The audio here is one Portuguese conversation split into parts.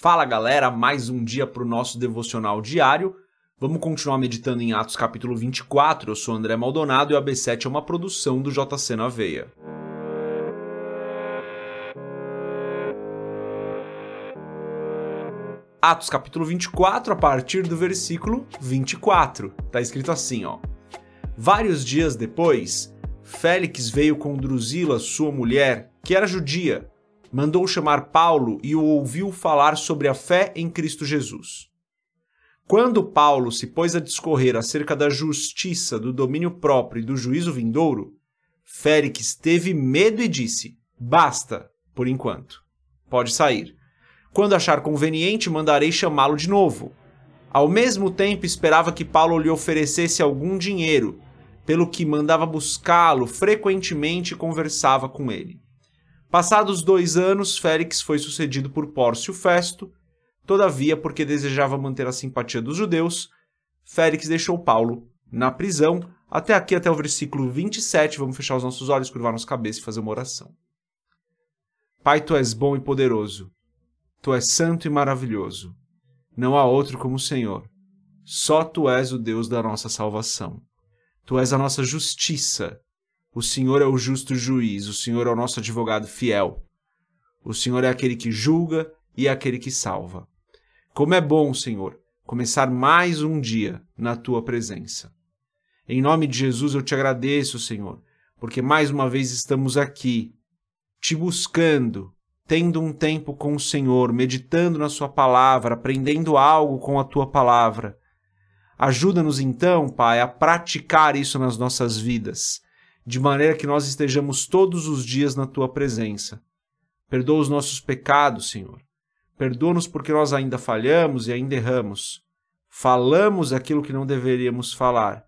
Fala galera, mais um dia para o nosso devocional diário. Vamos continuar meditando em Atos capítulo 24. Eu sou André Maldonado e o AB7 é uma produção do JC na Veia. Atos capítulo 24, a partir do versículo 24. Tá escrito assim, ó. Vários dias depois, Félix veio com Drusila, sua mulher, que era judia, mandou chamar Paulo e o ouviu falar sobre a fé em Cristo Jesus. Quando Paulo se pôs a discorrer acerca da justiça, do domínio próprio e do juízo vindouro, Félix teve medo e disse: Basta, por enquanto. Pode sair. Quando achar conveniente, mandarei chamá-lo de novo. Ao mesmo tempo, esperava que Paulo lhe oferecesse algum dinheiro, pelo que mandava buscá-lo frequentemente e conversava com ele. Passados dois anos, Félix foi sucedido por Pórcio Festo. Todavia, porque desejava manter a simpatia dos judeus, Félix deixou Paulo na prisão. Até aqui, até o versículo 27. Vamos fechar os nossos olhos, curvar nossa cabeça e fazer uma oração. Pai, tu és bom e poderoso. Tu és santo e maravilhoso. Não há outro como o Senhor. Só tu és o Deus da nossa salvação. Tu és a nossa justiça o Senhor é o justo juiz, o Senhor é o nosso advogado fiel. O Senhor é aquele que julga e é aquele que salva. Como é bom, Senhor, começar mais um dia na tua presença. Em nome de Jesus eu te agradeço, Senhor, porque mais uma vez estamos aqui, te buscando, tendo um tempo com o Senhor, meditando na Sua palavra, aprendendo algo com a tua palavra. Ajuda-nos então, Pai, a praticar isso nas nossas vidas de maneira que nós estejamos todos os dias na tua presença. Perdoa os nossos pecados, Senhor. Perdoa-nos porque nós ainda falhamos e ainda erramos. Falamos aquilo que não deveríamos falar.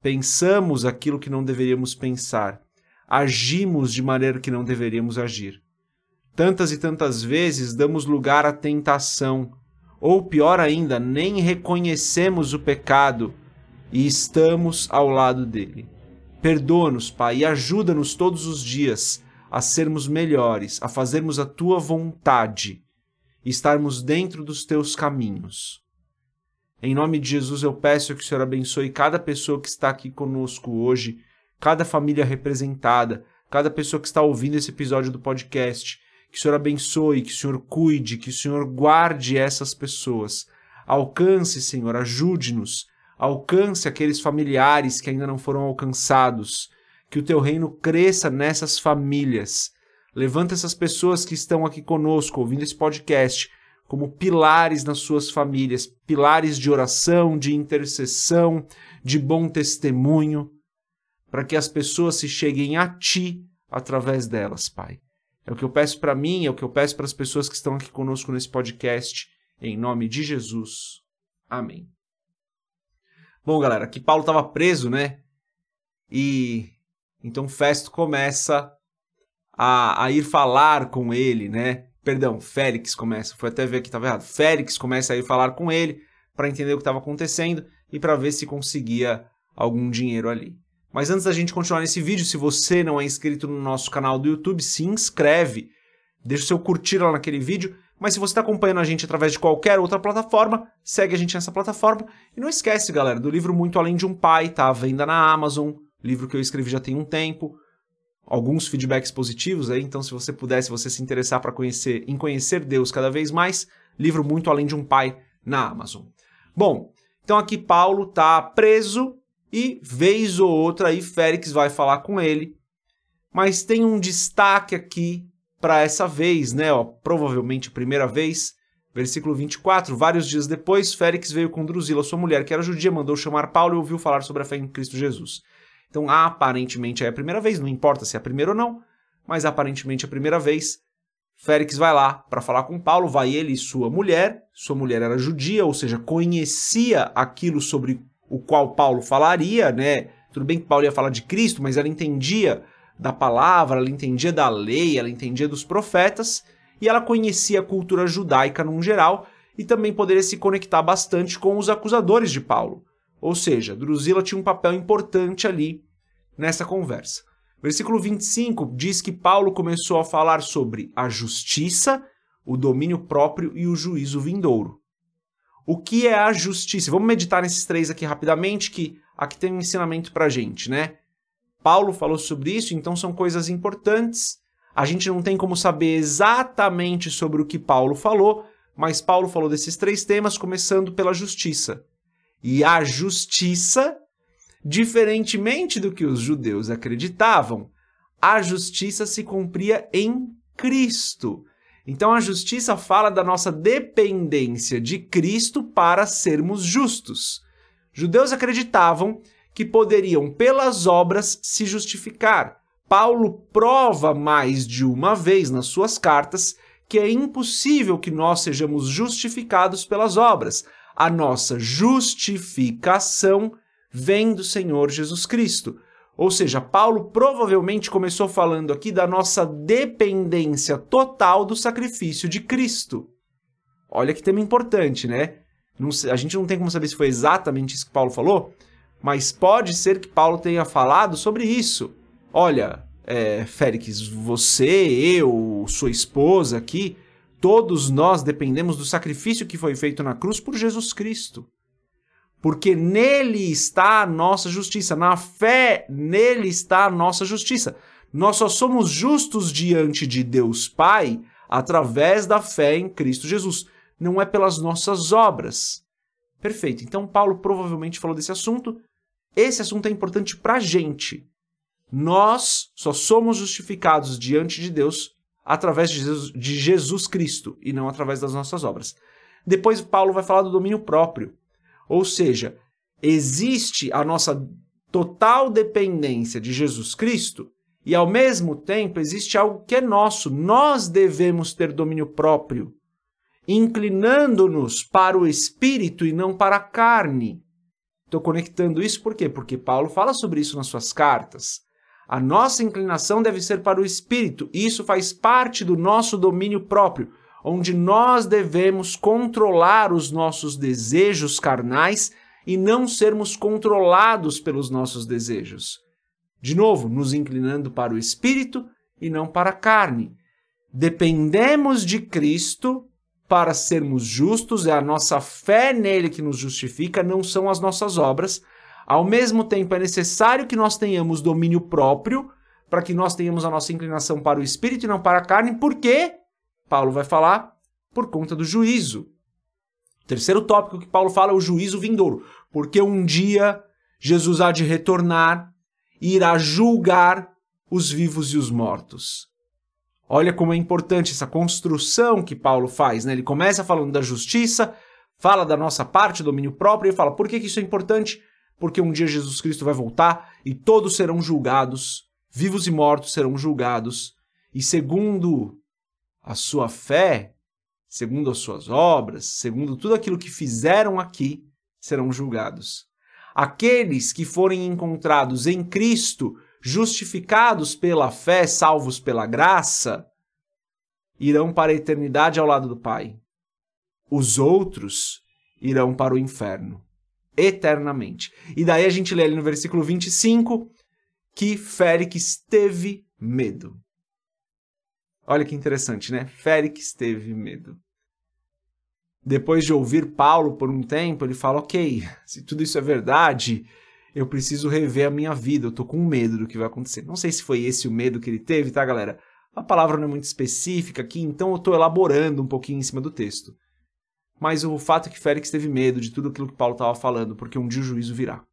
Pensamos aquilo que não deveríamos pensar. Agimos de maneira que não deveríamos agir. Tantas e tantas vezes damos lugar à tentação, ou pior ainda, nem reconhecemos o pecado e estamos ao lado dele. Perdoa-nos, Pai, e ajuda-nos todos os dias a sermos melhores, a fazermos a tua vontade e estarmos dentro dos teus caminhos. Em nome de Jesus eu peço que o Senhor abençoe cada pessoa que está aqui conosco hoje, cada família representada, cada pessoa que está ouvindo esse episódio do podcast. Que o Senhor abençoe, que o Senhor cuide, que o Senhor guarde essas pessoas. Alcance, Senhor, ajude-nos alcance aqueles familiares que ainda não foram alcançados, que o teu reino cresça nessas famílias. Levanta essas pessoas que estão aqui conosco, ouvindo esse podcast, como pilares nas suas famílias, pilares de oração, de intercessão, de bom testemunho, para que as pessoas se cheguem a ti através delas, Pai. É o que eu peço para mim, é o que eu peço para as pessoas que estão aqui conosco nesse podcast, em nome de Jesus. Amém. Bom, galera, que Paulo estava preso, né? E então Festo começa a, a ir falar com ele, né? Perdão, Félix começa, foi até ver que estava errado. Félix começa a ir falar com ele para entender o que estava acontecendo e para ver se conseguia algum dinheiro ali. Mas antes da gente continuar nesse vídeo, se você não é inscrito no nosso canal do YouTube, se inscreve, deixa o seu curtir lá naquele vídeo mas se você está acompanhando a gente através de qualquer outra plataforma, segue a gente nessa plataforma. E não esquece, galera, do livro Muito Além de um Pai, tá à venda na Amazon. Livro que eu escrevi já tem um tempo. Alguns feedbacks positivos aí, então se você puder, se você se interessar para conhecer, em conhecer Deus cada vez mais, livro Muito Além de um Pai na Amazon. Bom, então aqui Paulo tá preso e vez ou outra aí Félix vai falar com ele. Mas tem um destaque aqui para essa vez, né? Ó, provavelmente a primeira vez. Versículo 24. Vários dias depois, Félix veio com Drusila, sua mulher, que era judia, mandou chamar Paulo e ouviu falar sobre a fé em Cristo Jesus. Então, aparentemente é a primeira vez, não importa se é a primeira ou não, mas aparentemente é a primeira vez. Félix vai lá para falar com Paulo, vai ele e sua mulher. Sua mulher era judia, ou seja, conhecia aquilo sobre o qual Paulo falaria, né? Tudo bem que Paulo ia falar de Cristo, mas ela entendia da palavra, ela entendia da lei, ela entendia dos profetas e ela conhecia a cultura judaica num geral e também poderia se conectar bastante com os acusadores de Paulo. Ou seja, Drusila tinha um papel importante ali nessa conversa. Versículo 25 diz que Paulo começou a falar sobre a justiça, o domínio próprio e o juízo vindouro. O que é a justiça? Vamos meditar nesses três aqui rapidamente, que aqui tem um ensinamento para a gente, né? Paulo falou sobre isso, então são coisas importantes. A gente não tem como saber exatamente sobre o que Paulo falou, mas Paulo falou desses três temas, começando pela justiça. E a justiça, diferentemente do que os judeus acreditavam, a justiça se cumpria em Cristo. Então a justiça fala da nossa dependência de Cristo para sermos justos. Judeus acreditavam que poderiam, pelas obras, se justificar. Paulo prova mais de uma vez nas suas cartas que é impossível que nós sejamos justificados pelas obras. A nossa justificação vem do Senhor Jesus Cristo. Ou seja, Paulo provavelmente começou falando aqui da nossa dependência total do sacrifício de Cristo. Olha que tema importante, né? Não, a gente não tem como saber se foi exatamente isso que Paulo falou, mas pode ser que Paulo tenha falado sobre isso. Olha, é, Félix, você, eu, sua esposa aqui, todos nós dependemos do sacrifício que foi feito na cruz por Jesus Cristo. Porque nele está a nossa justiça, na fé nele está a nossa justiça. Nós só somos justos diante de Deus Pai através da fé em Cristo Jesus, não é pelas nossas obras. Perfeito. Então Paulo provavelmente falou desse assunto. Esse assunto é importante para a gente. Nós só somos justificados diante de Deus através de Jesus, de Jesus Cristo e não através das nossas obras. Depois, Paulo vai falar do domínio próprio. Ou seja, existe a nossa total dependência de Jesus Cristo e, ao mesmo tempo, existe algo que é nosso. Nós devemos ter domínio próprio, inclinando-nos para o espírito e não para a carne. Estou conectando isso por quê? Porque Paulo fala sobre isso nas suas cartas. A nossa inclinação deve ser para o espírito. Isso faz parte do nosso domínio próprio, onde nós devemos controlar os nossos desejos carnais e não sermos controlados pelos nossos desejos. De novo, nos inclinando para o espírito e não para a carne. Dependemos de Cristo para sermos justos, é a nossa fé nele que nos justifica, não são as nossas obras ao mesmo tempo, é necessário que nós tenhamos domínio próprio, para que nós tenhamos a nossa inclinação para o espírito e não para a carne, porque, Paulo vai falar, por conta do juízo. O terceiro tópico que Paulo fala é o juízo vindouro, porque um dia Jesus há de retornar e irá julgar os vivos e os mortos. Olha como é importante essa construção que Paulo faz, né? Ele começa falando da justiça, fala da nossa parte, domínio próprio, e fala por que, que isso é importante? porque um dia Jesus Cristo vai voltar e todos serão julgados, vivos e mortos serão julgados, e segundo a sua fé, segundo as suas obras, segundo tudo aquilo que fizeram aqui, serão julgados. Aqueles que forem encontrados em Cristo, justificados pela fé, salvos pela graça, irão para a eternidade ao lado do Pai. Os outros irão para o inferno eternamente. E daí a gente lê ali no versículo 25 que Félix teve medo. Olha que interessante, né? Félix teve medo. Depois de ouvir Paulo por um tempo, ele fala: Ok, se tudo isso é verdade, eu preciso rever a minha vida, eu tô com medo do que vai acontecer. Não sei se foi esse o medo que ele teve, tá, galera? A palavra não é muito específica aqui, então eu tô elaborando um pouquinho em cima do texto. Mas o fato é que Félix teve medo de tudo aquilo que Paulo estava falando, porque um dia o juízo virá.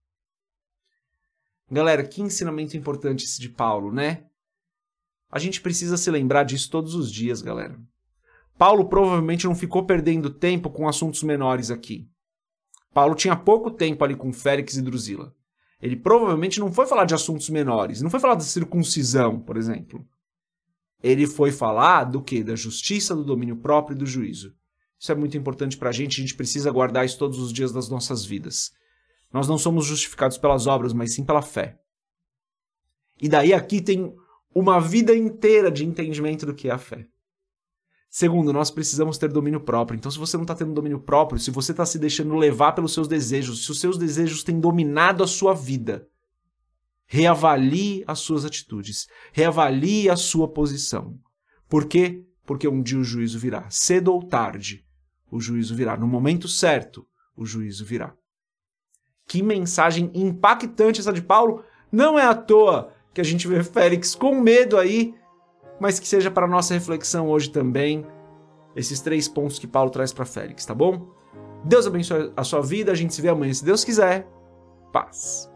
Galera, que ensinamento importante esse de Paulo, né? A gente precisa se lembrar disso todos os dias, galera. Paulo provavelmente não ficou perdendo tempo com assuntos menores aqui. Paulo tinha pouco tempo ali com Félix e Drusila. Ele provavelmente não foi falar de assuntos menores, não foi falar da circuncisão, por exemplo. Ele foi falar do que? Da justiça, do domínio próprio e do juízo. Isso é muito importante para a gente, a gente precisa guardar isso todos os dias das nossas vidas. Nós não somos justificados pelas obras, mas sim pela fé. E daí aqui tem uma vida inteira de entendimento do que é a fé. Segundo, nós precisamos ter domínio próprio. Então, se você não está tendo domínio próprio, se você está se deixando levar pelos seus desejos, se os seus desejos têm dominado a sua vida, reavalie as suas atitudes, reavalie a sua posição. Por quê? porque um dia o juízo virá, cedo ou tarde, o juízo virá, no momento certo, o juízo virá. Que mensagem impactante essa de Paulo! Não é à toa que a gente vê Félix com medo aí, mas que seja para nossa reflexão hoje também esses três pontos que Paulo traz para Félix, tá bom? Deus abençoe a sua vida, a gente se vê amanhã se Deus quiser. Paz.